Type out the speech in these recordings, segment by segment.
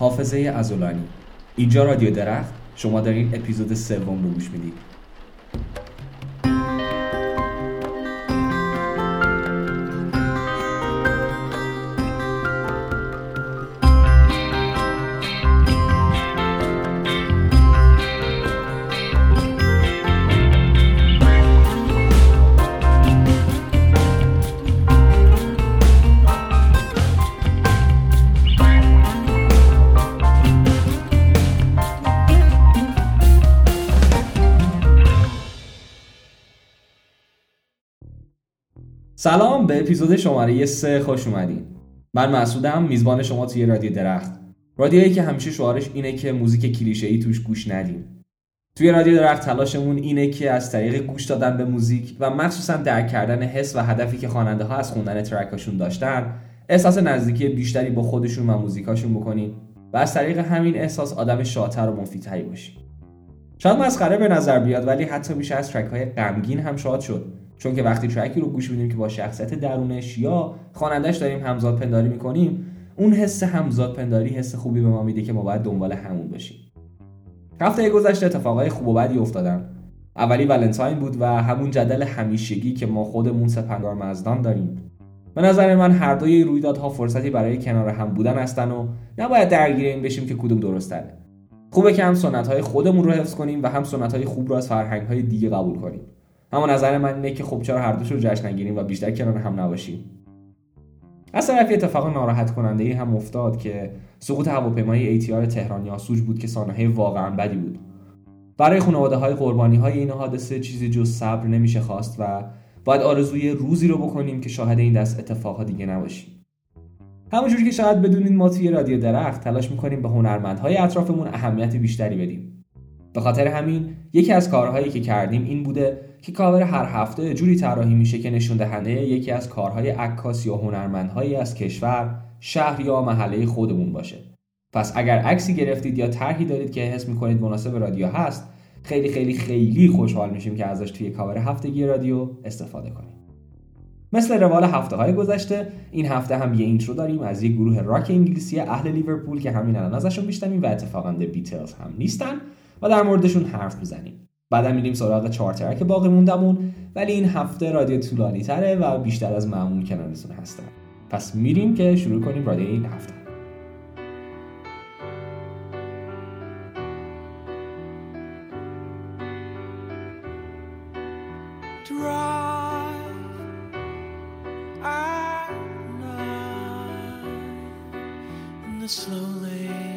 حافظه ازولانی اینجا رادیو درخت شما دارین اپیزود سوم رو گوش می‌دید. به اپیزود شماره سه خوش اومدین. من مسعودم میزبان شما توی رادیو درخت. رادیویی که همیشه شعارش اینه که موزیک کلیشه ای توش گوش ندیم. توی رادیو درخت تلاشمون اینه که از طریق گوش دادن به موزیک و مخصوصا درک کردن حس و هدفی که خواننده ها از خوندن ترکاشون داشتن احساس نزدیکی بیشتری با خودشون و موزیکاشون بکنیم و از طریق همین احساس آدم شادتر و مفیدتری باشیم شاید مسخره به نظر بیاد ولی حتی میشه از ترک های غمگین هم شاد شد. چون که وقتی ترکی رو گوش میدیم که با شخصیت درونش یا خوانندهش داریم همزاد پنداری می‌کنیم اون حس همزاد پنداری حس خوبی به ما میده که ما باید دنبال همون باشیم. هفته گذشته اتفاقای خوب و بدی افتادن. اولی ولنتاین بود و همون جدل همیشگی که ما خودمون سپندار مزدان داریم. به نظر من هر دوی رویدادها فرصتی برای کنار هم بودن هستن و نباید درگیر این بشیم که کدوم درست تره خوبه که هم سنت های خودمون رو حفظ کنیم و هم سنت های خوب رو از فرهنگ های دیگه قبول کنیم. اما نظر من اینه که خب چرا هر دوش رو جشن نگیریم و بیشتر کنار هم نباشیم. از طرفی اتفاق ناراحت کننده ای هم افتاد که سقوط هواپیمای ایتیار تهران یاسوج بود که سانحه واقعا بدی بود. برای خانواده های قربانی های این حادثه چیزی جز صبر نمیشه خواست و باید آرزوی روزی رو بکنیم که شاهد این دست اتفاقها دیگه نباشیم. همونجوری که شاید بدونید ما توی رادیو درخت تلاش می‌کنیم به هنرمندهای اطرافمون اهمیت بیشتری بدیم. به خاطر همین یکی از کارهایی که کردیم این بوده که کاور هر هفته جوری طراحی میشه که نشون دهنده یکی از کارهای عکاس یا هنرمندهایی از کشور شهر یا محله خودمون باشه. پس اگر عکسی گرفتید یا طرحی دارید که حس می‌کنید مناسب رادیو هست خیلی خیلی خیلی خوشحال میشیم که ازش توی کاور هفتگی رادیو استفاده کنیم مثل روال هفته های گذشته این هفته هم یه intro داریم از یه گروه راک انگلیسی اهل لیورپول که همین الان ازشون میشنویم و اتفاقا بیتلز هم نیستن. و در موردشون حرف می‌زنیم. بعدا میریم سراغ چهار ترک باقی موندمون ولی این هفته رادیو طولانی تره و بیشتر از معمول کنارتون هستم. پس میریم که شروع کنیم رادیو این هفته. Slowly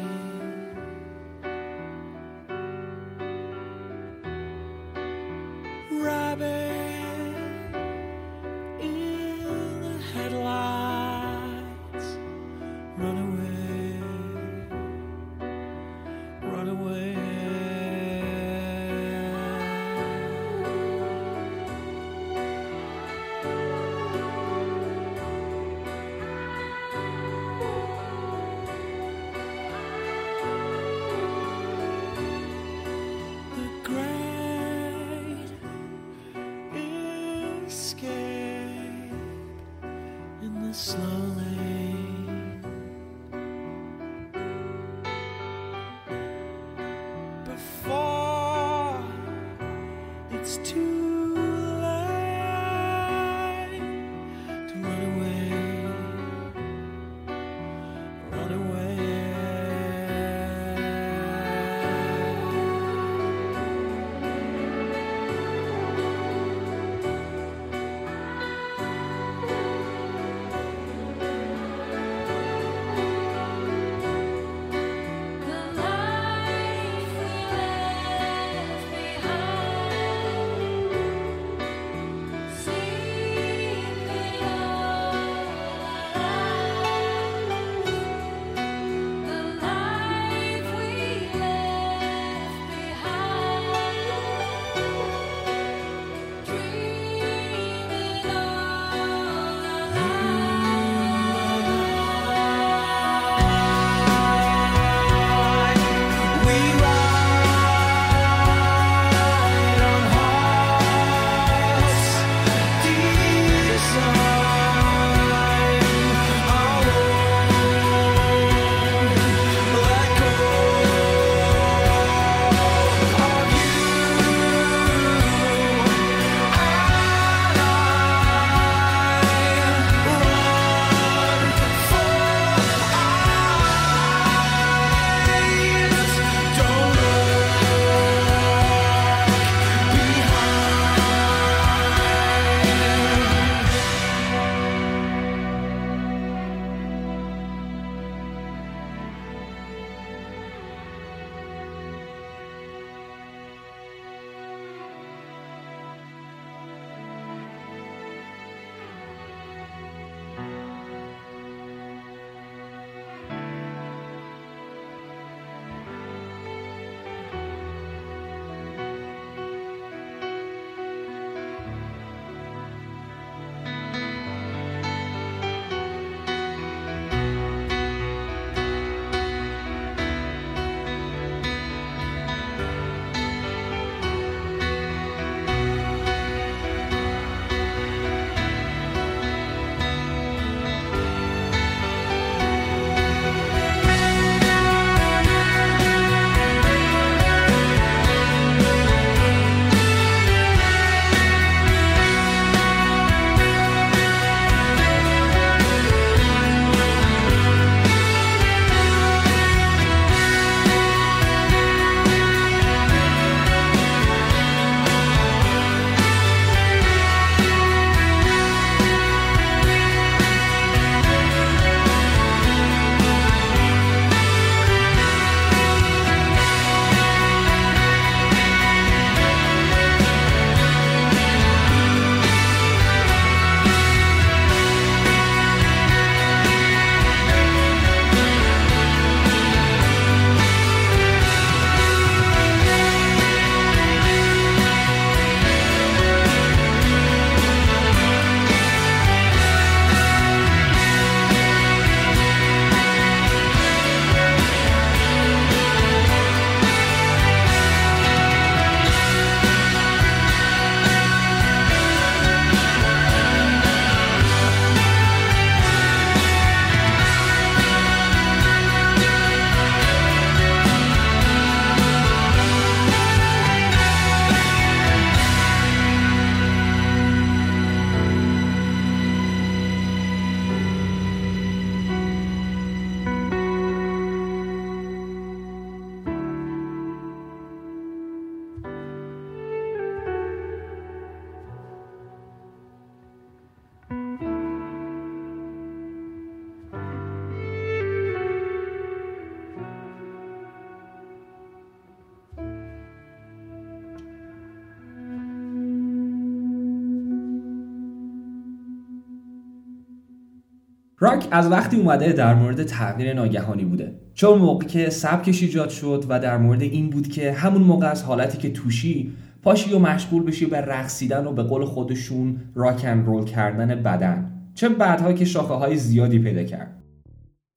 راک از وقتی اومده در مورد تغییر ناگهانی بوده. چون موقع که سبکش ایجاد شد و در مورد این بود که همون موقع از حالتی که توشی پاشی و مشغول بشی به رقصیدن و به قول خودشون rock and roll کردن بدن. چه بعدها که شاخه های زیادی پیدا کرد.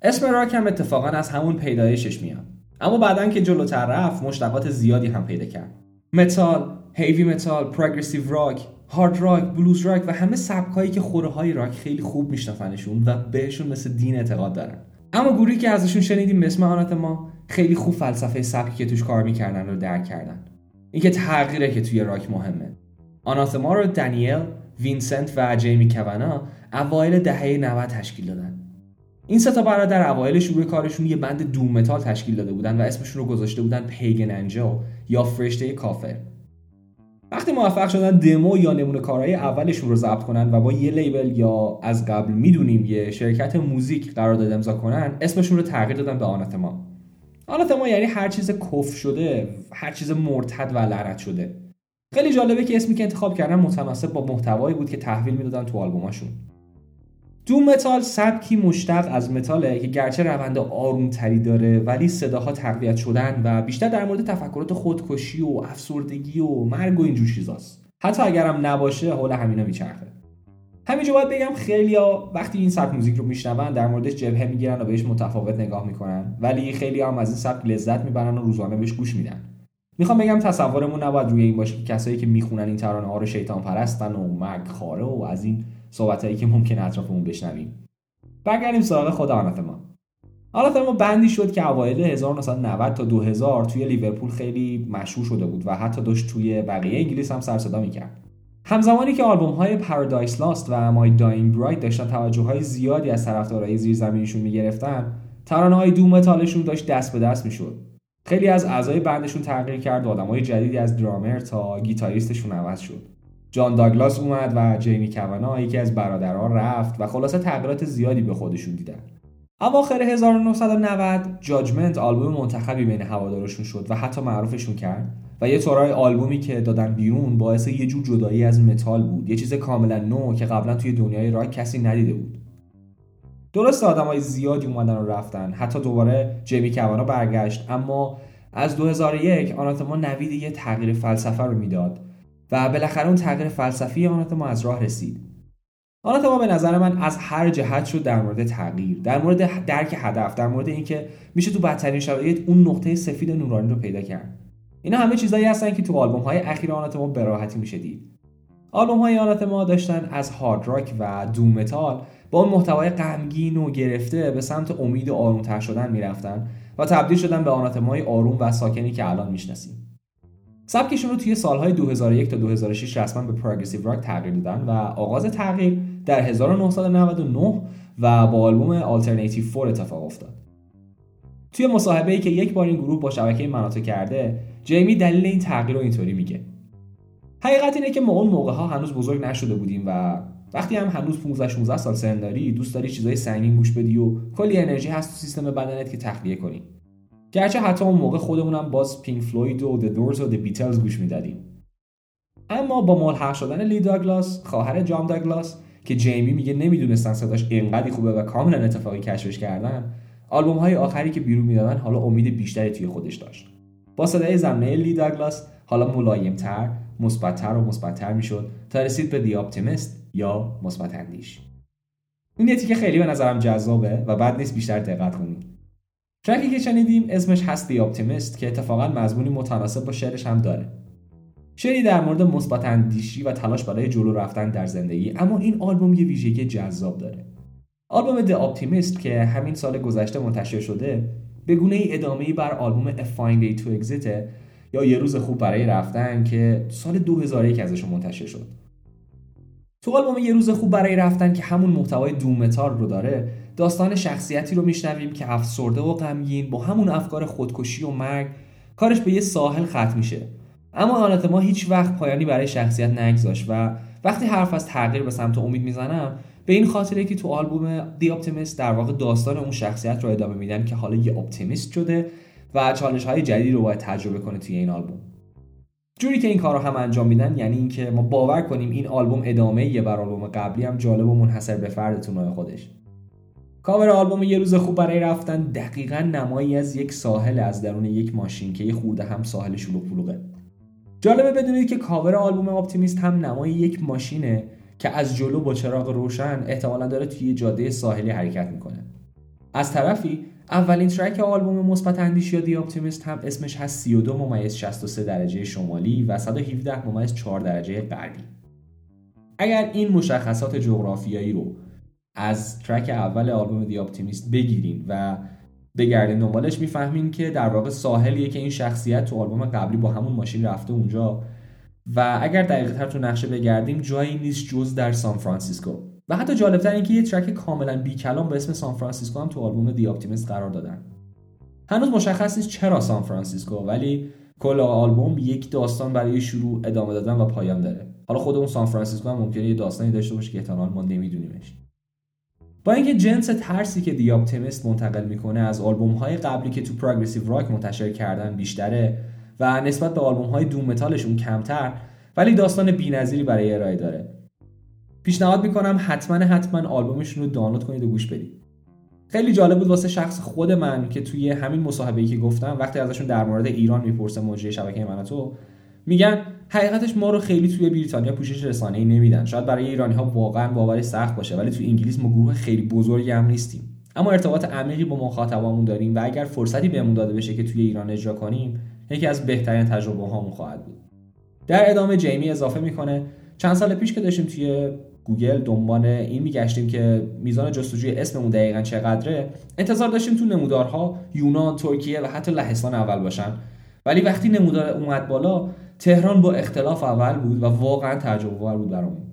اسم راک هم اتفاقا از همون پیدایشش میاد. اما بعدا که جلوتر رفت مشتقات زیادی هم پیدا کرد. metal heavy metal progressive rock hard rock blues rock و همه سبکایی که خوره های راک خیلی خوب میشناسنشون و بهشون مثل دین اعتقاد دارن. اما گروهی که ازشون شنیدیم به اسم آناتما خیلی خوب فلسفه سبکی که توش کار می‌کردن رو درک کردن. اینکه تغییره که توی راک مهمه. آناتما رو دنیل وینسنت و جیمی کاوانا اوایل دهه 90 تشکیل دادن. این سه تا برادر اوایل شروع کارشون یه band doom metal تشکیل داده بودن و اسمشون رو گذاشته بودن Pagan Angel یا فرشته کافر. وقتی موفق شدن دمو یا نمونه کارهای اولشون رو ضبط کنن و با یه label یا از قبل می‌دونیم یه شرکت موزیک قرارداد امضا کنن اسمشون رو تغییر دادن به آناتما آناتما یعنی هر چیز کف شده هر چیز مرتد و لعنت شده. خیلی جالبه که اسمی که انتخاب کردن متناسب با محتوایی بود که تحویل می‌دادن تو آلبوماشون. دوم متال سبکی مشتق از متاله که گرچه روند آرومتری داره ولی صداها تقویت شدن و بیشتر در مورد تفکرات خودکشی و افسردگی و مرگ و اینجور چیزاست. حتی اگرم نباشه حول همینا میچرخه. همینجا باید بگم خیلیا وقتی این سبک موزیک رو میشنون در موردش جبهه می‌گیرن و بهش متفاوت نگاه می‌کنن. ولی خیلی هم از این سبک لذت می‌برن و روزانه بهش گوش میدن. می‌خوام بگم تصورمون نباید روی این باشه که کسایی که می‌خونن این ترانه ها رو شیطان پرستن و مرگ خاره و از این صحبتهایی که ممکن اطرافمون بشنویم. برگردیم سراغ خود آناتما آناتما بندی شد که اوایل 1990 تا 2000 توی لیورپول خیلی مشهور شده بود و حتی داشت توی بقیه انگلیس هم سر صدا می‌کرد. همزمانی که آلبوم های پارادایس لاست و مای داینگ برایت داشتن توجه های زیادی از طرفدارای زیرزمینیشون می‌گرفتن ترانه های دوم متالشون داشت دست به دست می‌شد. خیلی از اعضای بندشون تغییر کرد و آدمای جدیدی از درامر تا گیتاریستشون عوض شد. جان داگلاس اومد و جیمی کونا یکی از برادران رفت و خلاصه تغییرات زیادی به خودشون دیدن. اواخر 1990 جاجمنت آلبوم منتخبی بین هوادارشون شد و حتی معروفشون کرد و یه طورای آلبومی که دادن بیرون باعث یه جور جدایی از متال بود یه چیز کاملا نو که قبلا توی دنیای راک کسی ندیده بود. درست های زیادی اومدن و رفتن حتی دوباره جیمی کوانا برگشت اما از 2001 آناتما نوید یه تغییر فلسفه رو می‌داد. و بالاخره اون تغییر فلسفی آناتما از راه رسید. آناتما به نظر من از هر جهت شد در مورد تغییر در مورد درک هدف در مورد اینکه میشه تو بدترین شرایط اون نقطه سفید نورانی رو پیدا کرد. اینا همه چیزایی هستن که تو آلبوم های اخیر آناتما به راحتی میشه دید. آلبوم های آناتما داشتن از hard rock و doom metal با اون محتوای غمگین و گرفته به سمت امید آرومتر شدن می‌رفتن و تبدیل شدن به آناتمای آروم و ساکنی که الان می‌شناسیم. سبکشون رو توی سالهای 2001 تا 2006 رسما به progressive rock تغییر دادن و آغاز تغییر در 1999 و با آلبوم آلترناتیو 4 اتفاق افتاد. توی مصاحبه ای که یک بار این گروه با شبکه مناطق کرده، جیمی دلیل این تغییر رو اینطوری میگه. حقیقت اینه که ما اون موقع ها هنوز بزرگ نشده بودیم و وقتی هم هنوز 15 16 سال سن داری دوست داری چیزای سنگین گوش بدی و کلی انرژی هست تو سیستم بدنت که تخلیه کنی گرچه حتی اون موقع خودمونم باز پینک فلوید و The Doors و The بیتلز گوش می‌دادیم. اما با ملحق شدن لی داگلاس خواهر جام داگلاس که جیمی میگه نمی‌دونستن صداش اینقدی خوبه و کاملا اتفاقی کشفش کردن آلبوم های آخری که بیرون می‌دادن حالا امید بیشتری توی خودش داشت. با صدای زمینه لی داگلاس حالا ملایمتر مثبتتر و مثبتتر می‌شد تا رسید به The Optimist یا مثبت اندیش. این یه خیلی به نظرم جذابه و بد نیست بیشتر دقت کنید ترکی که شنیدیم اسمش هست The Optimist که اتفاقا مضمونی متناسب با شعرش هم داره. شعری در مورد مثبت اندیشی و تلاش برای جلو رفتن در زندگی اما این آلبوم یه ویژگی جذاب داره. آلبوم The Optimist که همین سال گذشته منتشر شده به گونه ای ادامه بر آلبوم A Fine Day to Exit یا یه روز خوب برای رفتن که سال 2001 ازش منتشر شد. تو آلبوم یه روز خوب برای رفتن که همون محتوای doom metal رو داره داستان شخصیتی رو میشنویم که افسرده و غمگین با همون افکار خودکشی و مرگ کارش به یه ساحل ختم میشه. اما آناتما هیچ وقت پایانی برای شخصیت نگذاشت و وقتی حرف از تغییر به سمت امید می‌زنم به این خاطره که تو آلبوم The Optimist در واقع داستان اون شخصیت رو ادامه میدن که حالا یه optimist شده و چالش های جدید رو باید تجربه کنه توی این آلبوم. جوری که این کار رو هم انجام میدن یعنی اینکه ما باور کنیم این آلبوم ادامه یه بر آلبوم قبلی هم جالب و منحصر به فرد تو خودش. کاور آلبوم یه روز خوب برای رفتن دقیقا نمایی از یک ساحل از درون یک ماشین که یه خورده هم ساحل شلوغ پلوغه. جالبه بدونید که کاور آلبوم Optimist هم نمای یک ماشینه که از جلو با چراغ روشن احتمالا داره توی جاده ساحلی حرکت می‌کنه. از طرفی اولین ترک آلبوم مثبت اندیش یا The Optimist هم اسمش هست 32 ممیز 63 درجه شمالی و 117 ممیز 4 درجه غربی. اگر این مشخصات جغرافیایی رو از ترک اول آلبوم The Optimist بگیرین و بگردین دنبالش می‌فهمین که در واقع ساحلیه که این شخصیت تو آلبوم قبلی با همون ماشین رفته اونجا. و اگر دقیقتر تو نقشه بگردیم جایی نیست جز در سان فرانسیسکو. و حتی جالبتر اینکه یه ترک کاملا بی کلام به اسم سان فرانسیسکو هم تو آلبوم The Optimist قرار دادن. هنوز مشخص نیست چرا سان فرانسیسکو ولی کل آلبوم یک داستان برای شروع ادامه دادن و پایان داره. حالا خود اون سان فرانسیسکو هم ممکنه یه داستانی داشته باشه که احتمال ما نمیدونیمش. با اینکه جنس ترسی که The Optimist منتقل می‌کنه از آلبوم های قبلی که تو progressive rock منتشر کردن بیشتره و نسبت به آلبوم های doom metal شون کمتر ولی داستان بی‌نظیری برای ارائه داره. پیشنهاد می‌کنم حتما حتما آلبومشون رو دانلود کنید و گوش بدید. خیلی جالب بود واسه شخص خود من که توی همین مصاحبه‌ای که گفتم وقتی ازشون در مورد ایران می‌پرسه مجری شبکه من میگن حقیقتش ما رو خیلی توی بریتانیا پوشش رسانه‌ای نمیدن. شاید برای ایرانی ها واقعا سخت باشه ولی توی انگلیس ما گروه خیلی بزرگی هم نیستیم. اما ارتباط عمیقی با مخاطبامون داریم و اگر فرصتی بهمون داده بشه که توی ایران اجرا کنیم یکی از بهترین تجربه هامون خواهد بود. در ادامه جیمی اضافه می‌کنه چند سال پیش که داشتیم توی گوگل دنبال این میگشتیم که میزان جستجوی اسممون دقیقا چقدره انتظار داشتیم تو نمودارها یونان ترکیه و حتی لهستان اول باشن. ولی وقتی نمودار اومد بالا تهران با اختلاف اول بود و واقعا تعجب بود برامون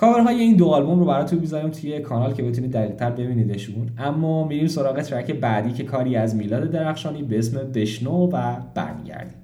کاورهای این دو آلبوم رو براتون می‌ذارم توی کانال که بتونید دقیقتر ببینیدشون. اما میریم سراغ ترک بعدی که کاری از میلاد درخشانی به اسم بشنو و برمیگردیم.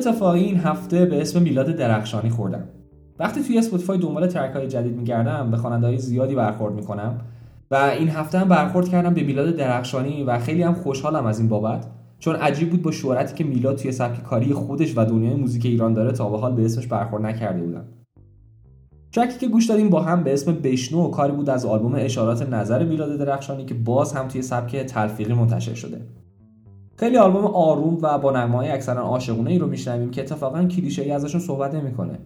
اتفاقی این هفته به اسم میلاد درخشانی خوردم. وقتی توی Spotify دنبال ترک های جدید میگردم به خواننده های زیادی برخورد می‌کنم و این هفته هم برخورد کردم به میلاد درخشانی و خیلی هم خوشحالم از این بابت چون عجیب بود با شهرتی که میلاد توی سبک کاری خودش و دنیای موزیک ایران داره تا به حال به اسمش برخورد نکرده بودم. ترکی که گوش دادیم با هم به اسم بشنو کاری بود از آلبوم اشارات نظر میلاد درخشانی که باز هم توی سبک تلفیقی منتشر شده. خیلی آلبوم آروم و با نغمه‌های اکثرا عاشقونه ای رو میشنویم که اتفاقا کلیشه ای ازشون صحبت نمی‌کنه.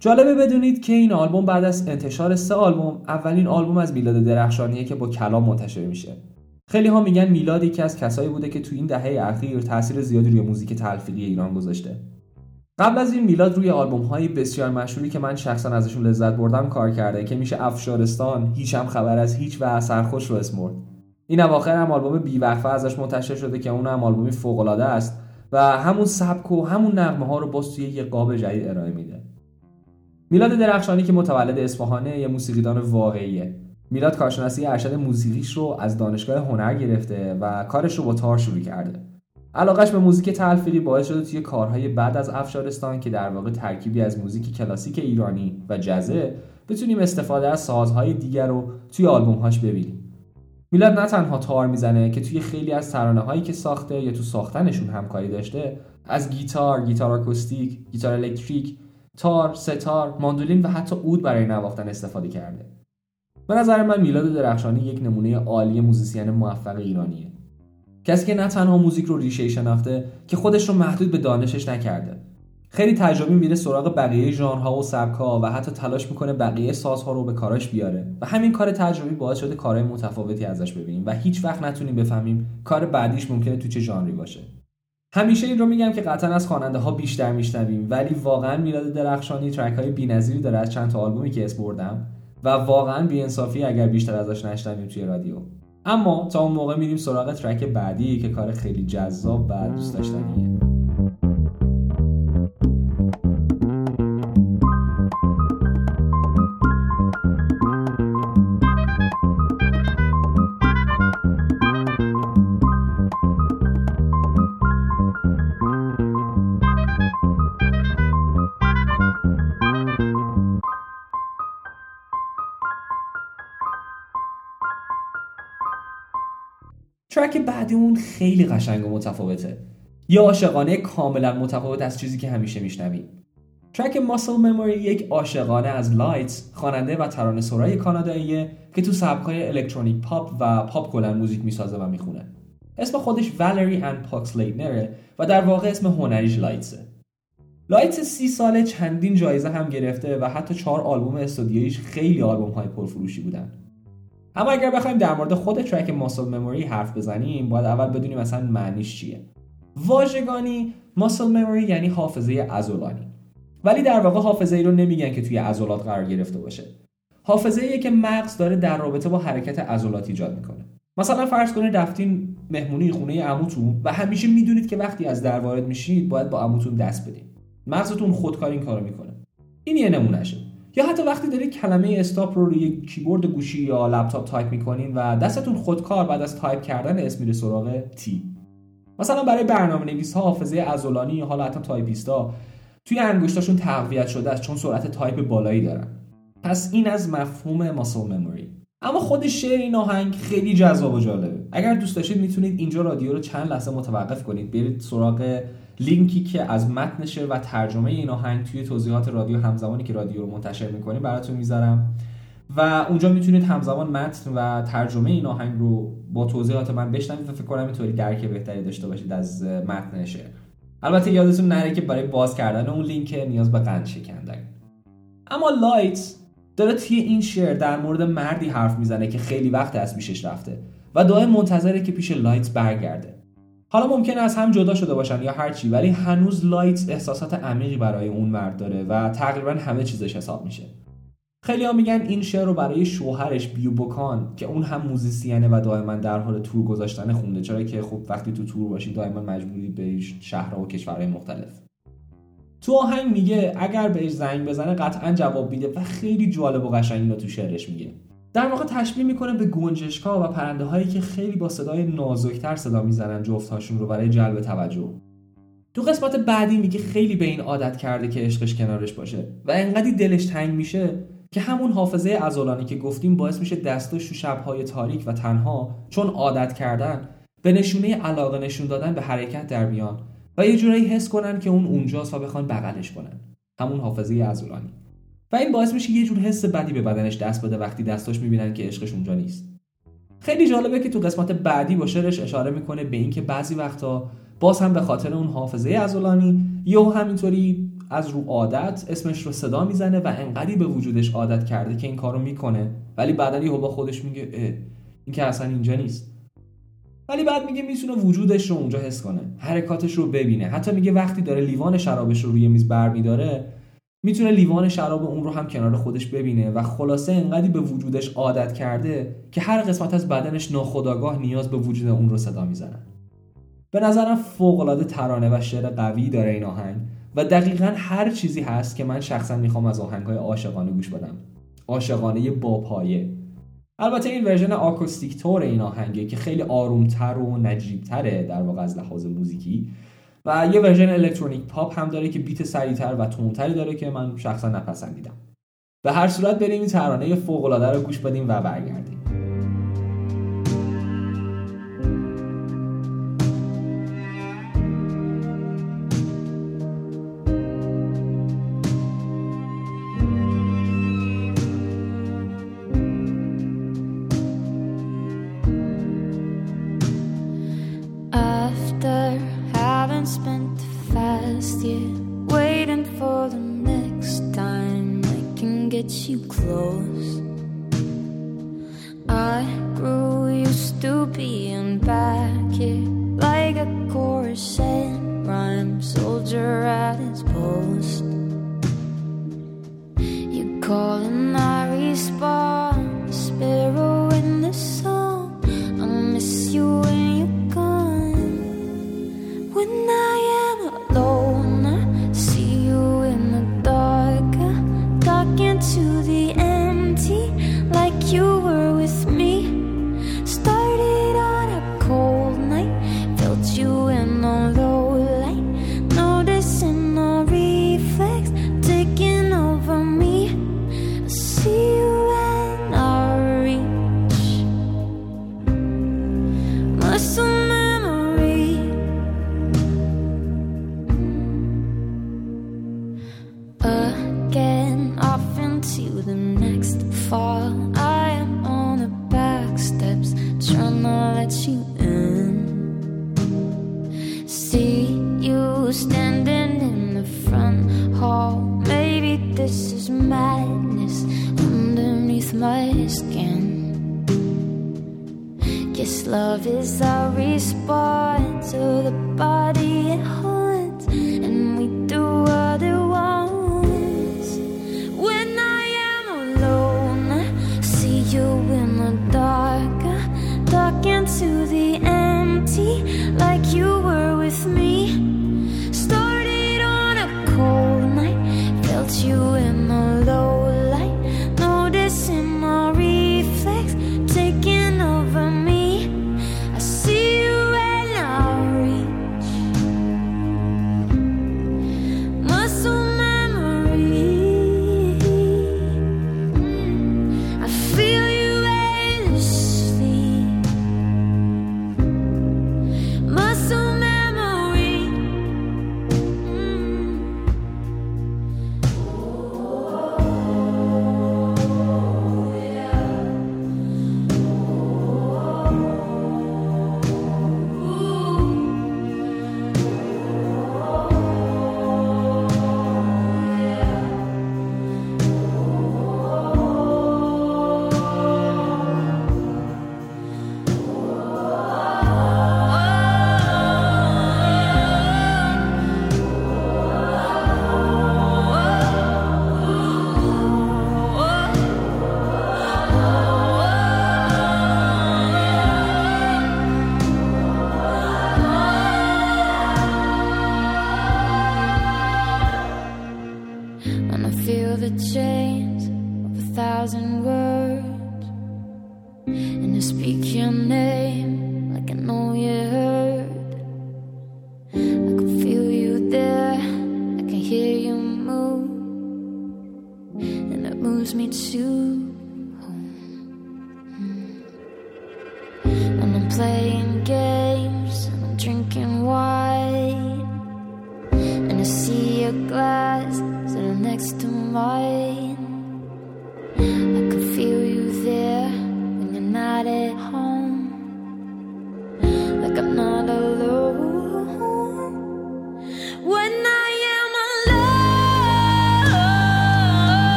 جالبه بدونید که این آلبوم بعد از انتشار سه آلبوم اولین آلبوم از میلاد درخشانیه که با کلام منتشر میشه. خیلی ها میگن میلاد یکی از کسایی بوده که تو این دهه اخیر تاثیر زیادی روی موزیک تلفیقی ایران گذاشته. قبل از این میلاد روی آلبوم های بسیار مشهوری که من شخصا ازشون لذت بردم کار کرده که میشه افشارستان، هیچ هم خبر از هیچ و سرخوش رو اسم برد. این اواخر هم آلبوم بیوقفه ازش منتشر شده که اون هم آلبومی فوق العاده است و همون سبک و همون نغمه ها رو باز توی یه قاب جدید ارائه میده. میلاد درخشانی که متولد اصفهانه یه موسیقیدان واقعیه. میلاد کارشناسی ارشد موسیقیش رو از دانشگاه هنر گرفته و کارش رو با تار شروع کرده. علاقش به موزیک تلفیقی باعث شده توی کارهای بعد از افشارستان که در واقع ترکیبی از موزیک کلاسیک ایرانی و جزه بتونیم استفاده از سازهای دیگر رو توی آلبومهاش ببینیم. میلاد نه تنها تار می‌زنه که توی خیلی از ترانه هایی که ساخته یا تو ساختنشون همکاری داشته از گیتار، گیتار آکوستیک، گیتار الکتریک، تار، سه‌تار، ماندولین و حتی عود برای نواختن استفاده کرده. به نظر من میلاد درخشانی یک نمونه عالی musician موفق ایرانیه. کسی که نه تنها موزیک رو ریشه شناخته که خودش رو محدود به دانشش نکرده. خیلی تجربی میره سراغ بقیه ژانرها و سبک‌ها و حتی تلاش می‌کنه بقیه سازها رو به کاراش بیاره. و همین کار تجربی باعث شده کارهای متفاوتی ازش ببینیم و هیچ وقت نتونیم بفهمیم کار بعدیش ممکنه تو چه ژانری باشه. همیشه این رو میگم که قطعا از خواننده ها بیشتر میشنویم ولی واقعا میلاد درخشانی ترک های بی‌نظیری داره از چند تا آلبومی که اسم بردم و واقعا بی‌انصافی اگر بیشتر ازش نشنویم توی رادیو. اما تا اون موقع میریم سراغ ترک بعدی که کار خیلی جذاب و دوست داشتنیه. اون خیلی قشنگ و متفاوته. یه عاشقانه کاملا متفاوت از چیزی که همیشه میشنویم track Muscle Memory یک عاشقانه از Lights خواننده و ترانه سرای کاناداییه که تو سبکای الکترونیک پاپ و پاپ کلا موزیک می‌سازه و می‌خونه. اسم خودش Valerie Anne Poxleitner ه و در واقع اسم هنریش Lights ه Lights سی ساله چندین جایزه هم گرفته و حتی چهار آلبوم استودیویش خیلی آلبوم های پرفروشی بودن. اما اگر بخوایم در مورد خود ترک ماسل مموری حرف بزنیم باید اول بدونیم اصلا معنیش چیه. واژگانی ماسل مموری یعنی حافظه عضلانی. ولی در واقع حافظه ای رو نمیگن که توی عضلات قرار گرفته باشه. حافظه ای که مغز داره در رابطه با حرکت عضلات ایجاد می‌کنه. مثلا فرض کنید رفتین مهمونی خونه عموتون و همیشه می‌دونید که وقتی از در وارد میشید باید با عموتون دست بدین. مغزتون خودکار این کارو می‌کنه. این یه نمونهشه. یا حتی وقتی دارید کلمه stop رو روی کیبورد گوشی یا لپتاپ تایپ می‌کنین و دستتون خودکار بعد از تایپ کردن S میره سراغ T مثلا برای برنامه نویس ها حافظه یا حالا حتی تایپیستا توی انگشتاشون تقویت شده است چون سرعت تایپ بالایی دارن. پس این از مفهوم muscle memory اما خود شعر این آهنگ خیلی جذاب و جالبه. اگر دوست داشتید می‌تونید اینجا رادیو رو چند لحظه متوقف کنید. برید سراغ لینکی که از متن شعر و ترجمه این آهنگ توی توضیحات رادیو همزمانی که رادیو رو منتشر می‌کنیم براتون می‌ذارم. و اونجا می‌تونید همزمان متن و ترجمه این آهنگ رو با توضیحات من بشنوید و فکر کنم اینطوری درک بهتری داشته باشید از متن شعر البته یادتون نره که برای باز کردن اون لینک نیاز به قندشکن دارین اما Lights داره توی این شعر در مورد مردی حرف می‌زنه که خیلی وقت از پیشش رفته و دائم منتظره که پیش Lights برگرده. حالا ممکنه از هم جدا شده باشن یا هرچی ولی هنوز Lights احساسات عمیقی برای اون مرد داره و تقریبا همه چیزش حساب میشه. خیلی ها میگن این شعر رو برای شوهرش Beau Bokan که اون هم musician ه و دائما در حال تور گذاشتن خونده. چرا که خب وقتی تو تور باشی دائما مجبوری به شهرها و کشورهای مختلف. تو آهنگ میگه اگر بهش زنگ بزنه قطعا جواب میده و خیلی جالب و قشنگ اینو تو شعرش میگه. در واقع تشبیه می‌کنه به گنجشکا و پرنده هایی که خیلی با صدای نازکتر صدا می‌زنن جفتهاشون رو برای جلب توجه. تو قسمت بعدی میگه خیلی به این عادت کرده که عشقش کنارش باشه و انقدی دلش تنگ میشه که همون حافظه عضلانی که گفتیم باعث میشه دستاش تو شبهای تاریک و تنها چون عادت کردن به نشونه علاقه نشون دادن به حرکت در بیان و یه جورایی حس کنن که اون اونجاست و بخوان بغلش کنن. همون حافظه عضلانی و این باعث میشه یه جور حس بدی به بدنش دست بده وقتی دستاش می‌بینن که عشقش اونجا نیست. خیلی جالبه که تو قسمت بعدی با شعرش اشاره می‌کنه به اینکه بعضی وقتا باز هم به خاطر اون حافظه عضلانی یهو همینطوری از رو عادت اسمش رو صدا می‌زنه و انقدی به وجودش عادت کرده که این کارو می‌کنه. ولی بعدا یهو با خودش میگه این که اصلا اینجا نیست. ولی بعد میگه می‌تونه وجودش رو اونجا حس کنه حرکاتش رو ببینه. حتی میگه وقتی داره لیوان شرابش رو روی میز برمیداره می‌تونه لیوان شراب اون رو هم کنار خودش ببینه و خلاصه انقدی به وجودش عادت کرده که هر قسمت از بدنش ناخداگاه نیاز به وجود اون رو صدا می‌زنن به نظرم فوقالعاده ترانه و شعر قوی داره این آهنگ و دقیقا هر چیزی هست که من شخصا می‌خوام از آهنگهای عاشقانه گوش بدم. عاشقانه با پایه البته این ورژن آکوستیک تور این آهنگه که خیلی آرومتر و نجیبتره در واقع از لحاظ موزیکی و یه ورژن الکترونیک پاپ هم داره که بیت سریعتر و تونتری داره که من شخصا نپسندیدم. به هر صورت بریم این ترانه فوق العاده رو گوش بدیم و برگردیم.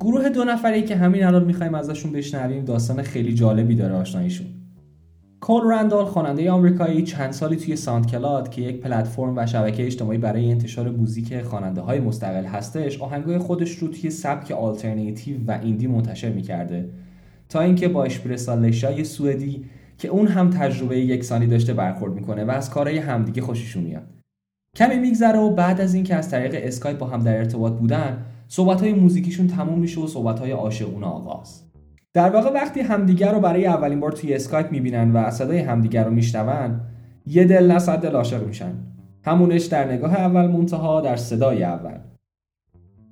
گروه دو نفری که همین الان می‌خوایم ازشون بشنویم داستان خیلی جالبی داره آشناییشون. Cole Randall خواننده آمریکایی چند سالی توی SoundCloud که یک پلتفرم و شبکه اجتماعی برای انتشار موزیک خواننده های مستقل هستش آهنگای خودش رو توی سبک آلترناتیو و indie منتشر می‌کرده. تا اینکه با Shpresa Lleshaj سوئدی که اون هم تجربه یکسانی داشته برخورد می‌کنه و از کارهای همدیگه خوششون میاد. کمی میگذره و بعد از اینکه از طریق اسکایپ با هم در ارتباط بودن صحبت های موزیکیشون تموم میشه و صحبت های عاشقونه آغاز در واقع وقتی همدیگر رو برای اولین بار توی اسکایپ می‌بینن و صدای همدیگر رو میشنون یه دل نه صد دل عاشق میشن. همون عشق در نگاه اول منتها در صدای اول.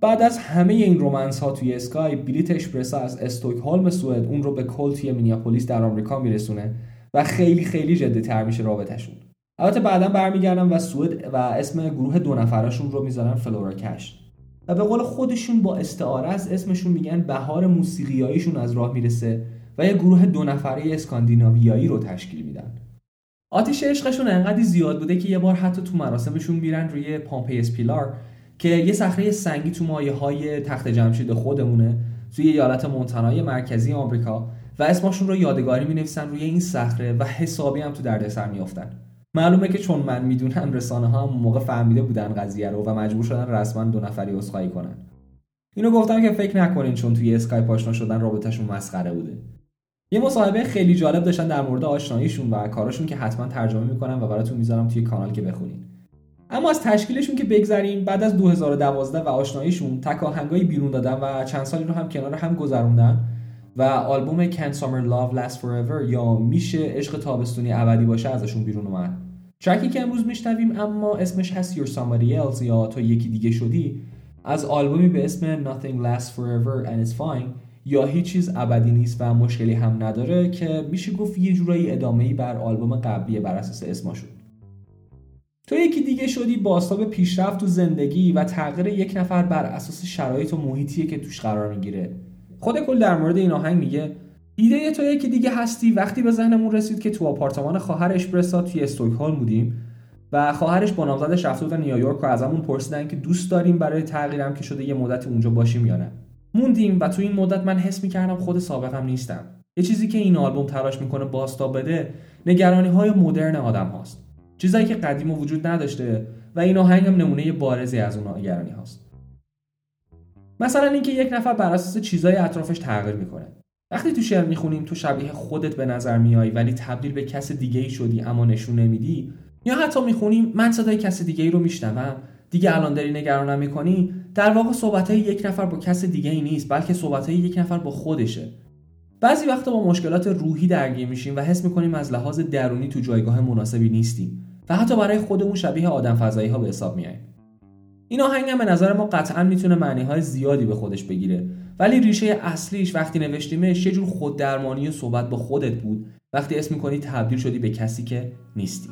بعد از همه این romance ها توی اسکایپ بلیت Shpresa از استوکهلم سوئد اون رو به Cole توی مینیاپولیس در آمریکا میرسونه و خیلی خیلی جدی تر میشه رابطشون البته بعدا برمیگردن به سوئد و اسم گروه دو نفرشون رو می‌ذارن Flora Cash و به قول خودشون با استعاره از اسمشون میگن بهار موسیقیاییشون از راه می‌رسه و یه گروه دو نفره اسکاندیناویایی رو تشکیل میدن. آتیش عشقشون انقدر زیاد بوده که یه بار حتی تو مراسمشون میرن روی Pompeys Pillar که یه صخره سنگی تو مایه های تخت جمشید خودمونه توی ایالت مونتانای مرکزی آمریکا و اسمشون رو یادگاری می نویسن روی این صخره و حسابی هم تو دردسر میافتن. معلومه که چون من می‌دونم رسانه ها موقع فهمیده بودن قضیه رو و مجبور شدن رسما دو نفری عذرخواهی کنن. اینو گفتم که فکر نکنین چون توی اسکایپ آشنا شدن رابطهشون مسخره بوده. یه مصاحبه خیلی جالب داشتن در مورد آشناییشون و کاراشون که حتما ترجمه می‌کنم و براتون می‌ذارم توی کانال که بخونین. اما از تشکیلشون که بگذریم بعد از 2012 و آشناییشون تک آهنگایی بیرون دادن و چند سالی رو هم کنار هم گذروندن و آلبوم Can Summer Love Last Forever یا میشه عشق تابستونی ابدی باشه ازشون بیرون اومد. ترکی که امروز میشنویم اما اسمش هست You're Somebody Else یا تو یکی دیگه شدی از آلبومی به اسم Nothing Lasts Forever and It's Fine یا هیچ چیز ابدی نیست و مشکلی هم نداره که میشه گفت یه جورایی ادامه‌ای بر آلبوم قبلی بر اساس اسمشون تو یکی دیگه شدی بازتاب پیشرفت تو زندگی و تغییر یک نفر بر اساس شرایط و محیطیه که توش قرار می‌گیره. خود کل در مورد این آهنگ میگه ایده تو یکی دیگه هستی وقتی به ذهنمون رسید که تو آپارتمان خواهر اشپرسا توی استوکهلم بودیم و خواهرش با نامزدش رفته بودن نیویورک و ازمون پرسیدن که دوست داریم برای تغییرم که شده یه مدت اونجا باشیم یا نه. موندیم و تو این مدت من حس می‌کردم خود سابقم نیستم. یه چیزی که این آلبوم تلاش می‌کنه بازتاب بده نگرانی های مدرن آدم هاست. چیزایی که قدیم وجود نداشته و این آهنگ هم نمونه بارزی از اون نگرانی هاست. مثلا اینکه یک نفر بر اساس چیزای اطرافش تغییر می‌کنه. وقتی تو شعر می‌خونیم تو شبیه خودت به نظر میای ولی تبدیل به کس دیگه ای شدی اما نشون نمیدی یا حتی می‌خونیم من صدای کس دیگه ای رو میشنوم دیگه الان داری نگرانم می‌کنی در واقع صحبت یک نفر با کس دیگه ای نیست بلکه صحبت یک نفر با خودشه. بعضی وقتا با مشکلات روحی درگیر میشیم و حس می‌کنیم از لحاظ درونی تو جایگاه مناسبی نیستیم و حتی برای خودمون شبیه آدم فضایی ها به حساب میاییم این آهنگ هم به نظر ما قطعا می‌تونه معنی های زیادی به خودش بگیره. ولی ریشه اصلیش وقتی نوشتیمش یه جور خوددرمانی و صحبت با خودت بود وقتی اسم می‌کنی تبدیل شدی به کسی که نیستی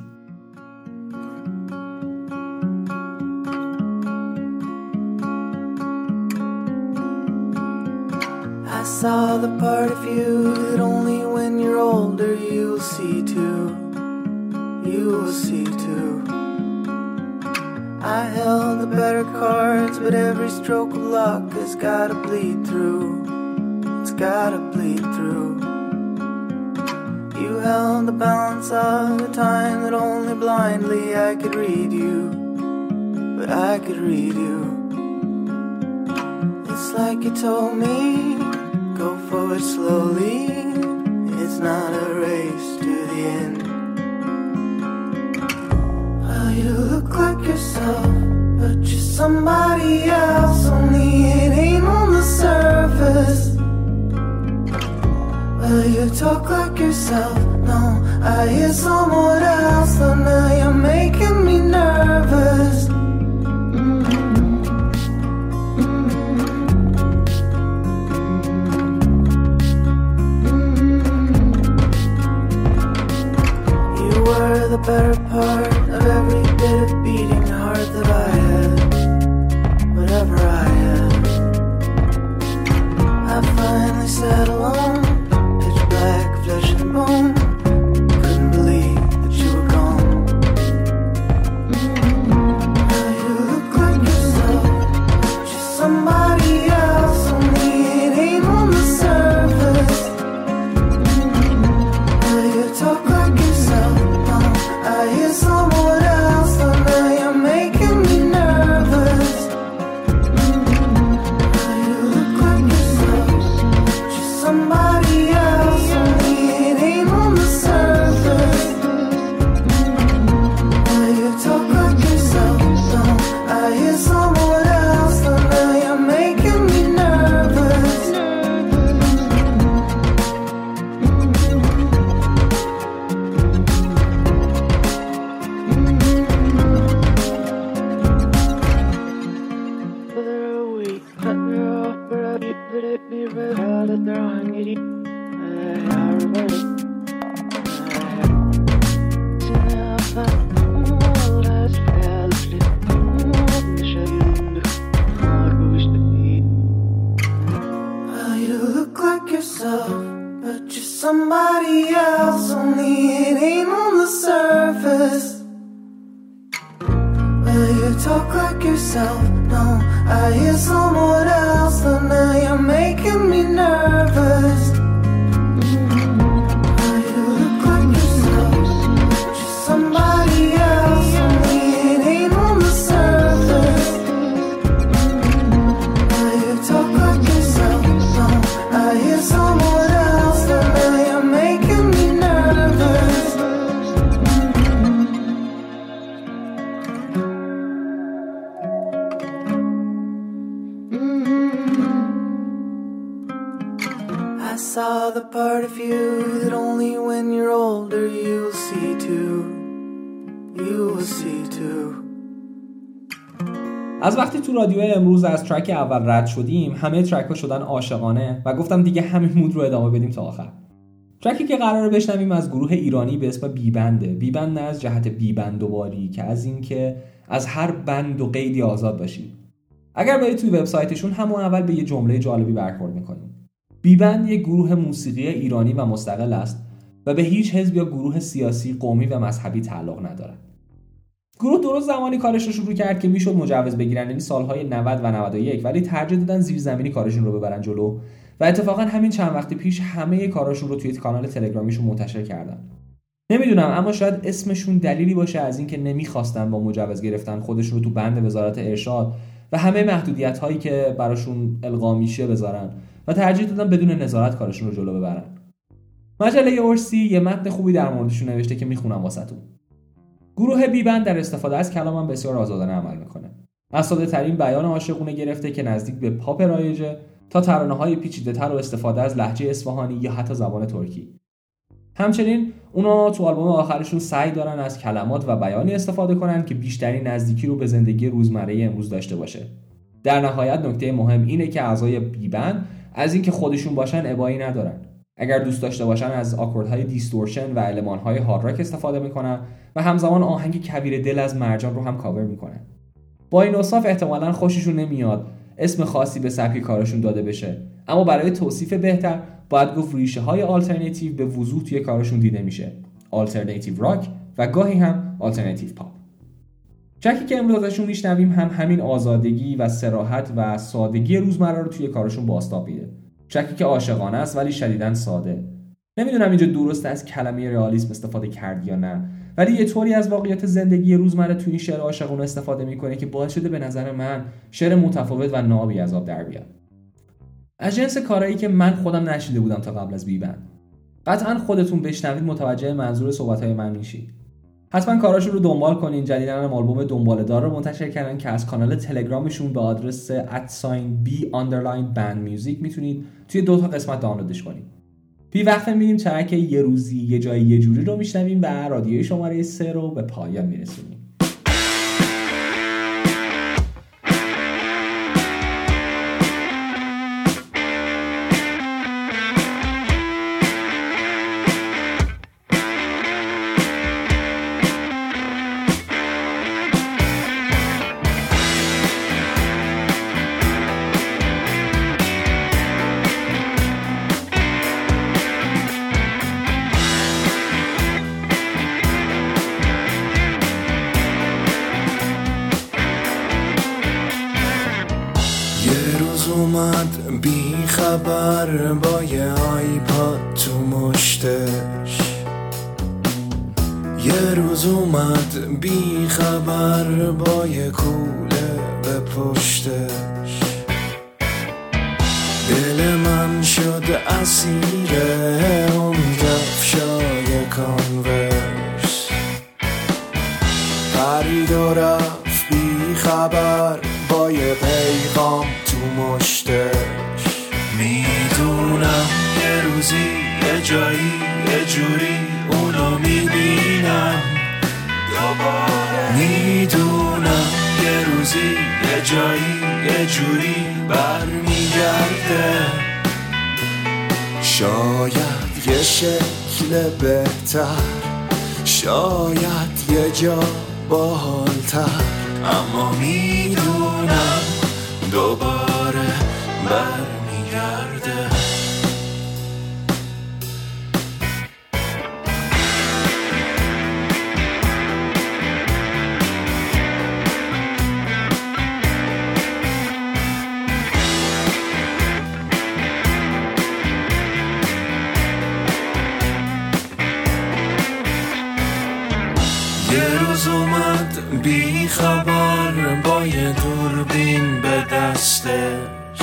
I saw the part of you that only when you're older you'll see too. You will see too. I held the better cards, but every stroke of luck has gotta bleed through. It's gotta bleed through. You held the balance of the time that only blindly I could read you. But I could read you. It's like you told me, go forward slowly. It's not a race to the end. You look like yourself, but you're somebody else. Only it ain't on the surface. Well, you talk like yourself. No, I hear someone else. and now you're making me nervous. The better part of every bit of beating heart that I had. Whatever I had. I finally sat alone, pitch black, flesh and bone. But you're somebody else. Only it ain't on the surface. Talk like yourself. No, I hear someone else. and now you're making me nervous. The part of you that only when you're older you'll see too. You will see too. از وقتی تو رادیو امروز از ترک اول رد شدیم همه ترک ها شدن عاشقانه و گفتم دیگه همین مود رو ادامه بدیم تا آخر ترکی که قراره بشنویم از گروه ایرانی به اسم بیبنده بیبند نه از جهت بیبند و باری که از اینکه از هر بند و قیدی آزاد باشید اگر برید توی وبسایتشون همون اول به یه جمله جالبی برخورد می‌کنیم بیبند یک گروه موسیقی ایرانی و مستقل است و به هیچ حزب یا گروه سیاسی قومی و مذهبی تعلق ندارد. گروه درست زمانی کارش رو شروع کرد که می‌شد مجوز بگیرن یعنی سالهای 90 و 91 ولی ترجیح دادن زیرزمینی کارشون رو ببرن جلو و اتفاقا همین چند وقت پیش همه کاراشون رو توی کانال تلگرامیشون منتشر کردن. نمی‌دونم اما شاید اسمشون دلیلی باشه از اینکه نمی‌خواستن با مجوز گرفتن خودشون رو تو بند وزارت ارشاد و همه محدودیت هایی که براشون القا میشه بذارن. و ترجیح دادن بدون نظارت کارشون رو جلو ببرن. مجله اورسی یه متن خوبی در موردشون نوشته که می‌خونم واسهتون. گروه بیبند در استفاده از کلامم بسیار آزادانه عمل می‌کنه. از ساده ترین بیان عاشقونه گرفته که نزدیک به پاپ رایجه تا ترانه های پیچیده تر و استفاده از لحجه اصفهانی یا حتی زبان ترکی. همچنین اونا تو آلبوم آخرشون سعی دارن از کلمات و بیانی استفاده کنن که بیشتری نزدیکی رو به زندگی روزمره امروز داشته باشه. در نهایت نکته مهم اینه که اعضای B-Band از اینکه خودشون باشن ابایی ندارن. اگر دوست داشته باشن از آکوردهای distortion و المانهای hard rock استفاده می‌کنن و همزمان آهنگ کویر دل از مرجان رو هم کاور می‌کنن. با این اوصاف احتمالا خوششون نمیاد اسم خاصی به سبک کارشون داده بشه. اما برای توصیف بهتر باید گفت ریشه های آلترناتیو به وضوح توی کارشون دیده میشه. alternative rock و گاهی هم alternative pop چکی که امروز ازشون میشنویم هم همین آزادگی و سراحت و سادگی روزمره رو توی کارشون باستاب میده. چکی که عاشقانه است ولی شدیدا ساده. نمی‌دونم اینجا درست از کلمه رئالیسم استفاده کرد یا نه ولی یه طوری از واقعیت زندگی روزمره توی این شعر عاشقانه استفاده می‌کنه که باعث شده به نظر من شعر متفاوت و نابی از آب در بیاد. از جنس کارهایی که من خودم نشیده بودم تا قبل از بیبند. قطعا خودتون بشنوید متوجه منظور صحبتهای من میشید. حتما کاراشون رو دنبال کنین. جدیدا هم آلبوم دنبال دار رو منتشر کردن که از کانال تلگرامشون به آدرس at sign B underline Band Music می‌تونید توی دو تا قسمت دانلودش کنید بی‌وقفه میریم track یه روزی یه جایی یه جوری رو میشنویم و رادیوی شماره سه رو به پایان میرسونیم. تو مشتش یه روز اومد بی خبر با یه کوله به پشتش. دل من شد اسیر اون کفشای کانورس. پرید و رفت بی خبر با یه پیغام تو مشتش. می‌دونم یه روزی جایی یه جوری اونو می‌بینم. دوباره می‌دونم یه روزی یه جایی یه جوری برمیگرده. شاید یه شکل بهتر شاید یه جا باحالتر. اما می‌دونم دوباره برمیگرده. بی خبر با یه دوربین به دستش.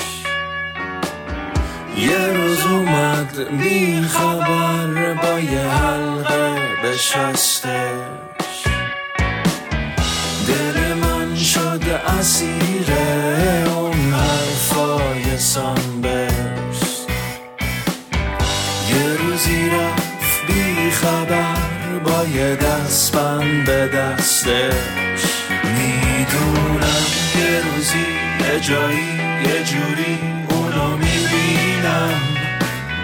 یه روز اومد بی خبر با یه حلقه به شستش دل من شد اسیر اون حرفای سانبرس دستبند به دستش. می‌دونم یه روزی یه جایی یه جوری اونو می‌بینم.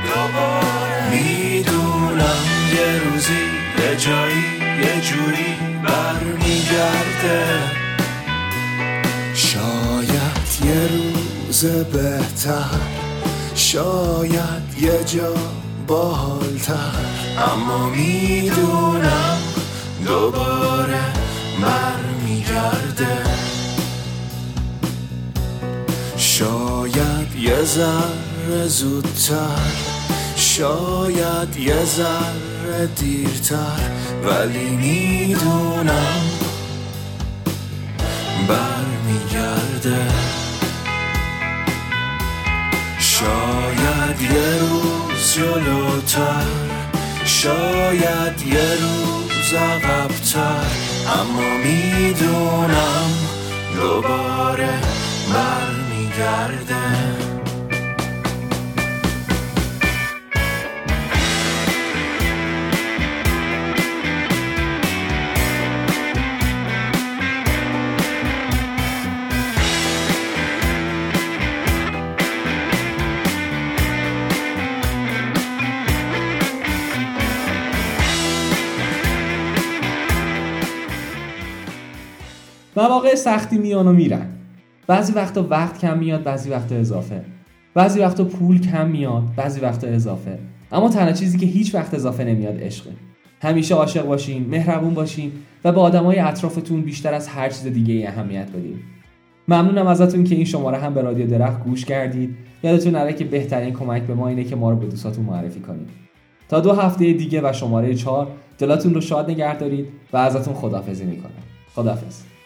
دوباره می‌دونم یه روزی یه جایی یه جوری برمیگرده. شاید یه روز بهتر شاید یه جا باحالتر. اما می‌دونم دوباره برمیگرده. شاید یه ذره زودتر شاید یه ذره دیرتر ولی می‌دونم برمیگرده. شاید یه روز جلوتر شاید یه روز عقبتر اما می‌دونم دوباره برمیگرده. مواقع سختی میان و میرن. بعضی وقتا وقت کم میاد بعضی وقتا اضافه. بعضی وقتا پول کم میاد بعضی وقتا اضافه. اما تنها چیزی که هیچ وقت اضافه نمیاد عشقه. همیشه عاشق باشین مهربون باشین و به آدمای اطرافتون بیشتر از هر چیز دیگه ای اهمیت بدین ممنونم ازتون که این شماره هم به رادیو درخت گوش کردید. یادتون نره که بهترین کمک به ما اینه که ما رو به دوستاتون معرفی کنید. تا دو هفته دیگه و شماره چهار دلاتون رو شاد نگه دارید و ازتون خدافزی می‌کنم. خدافز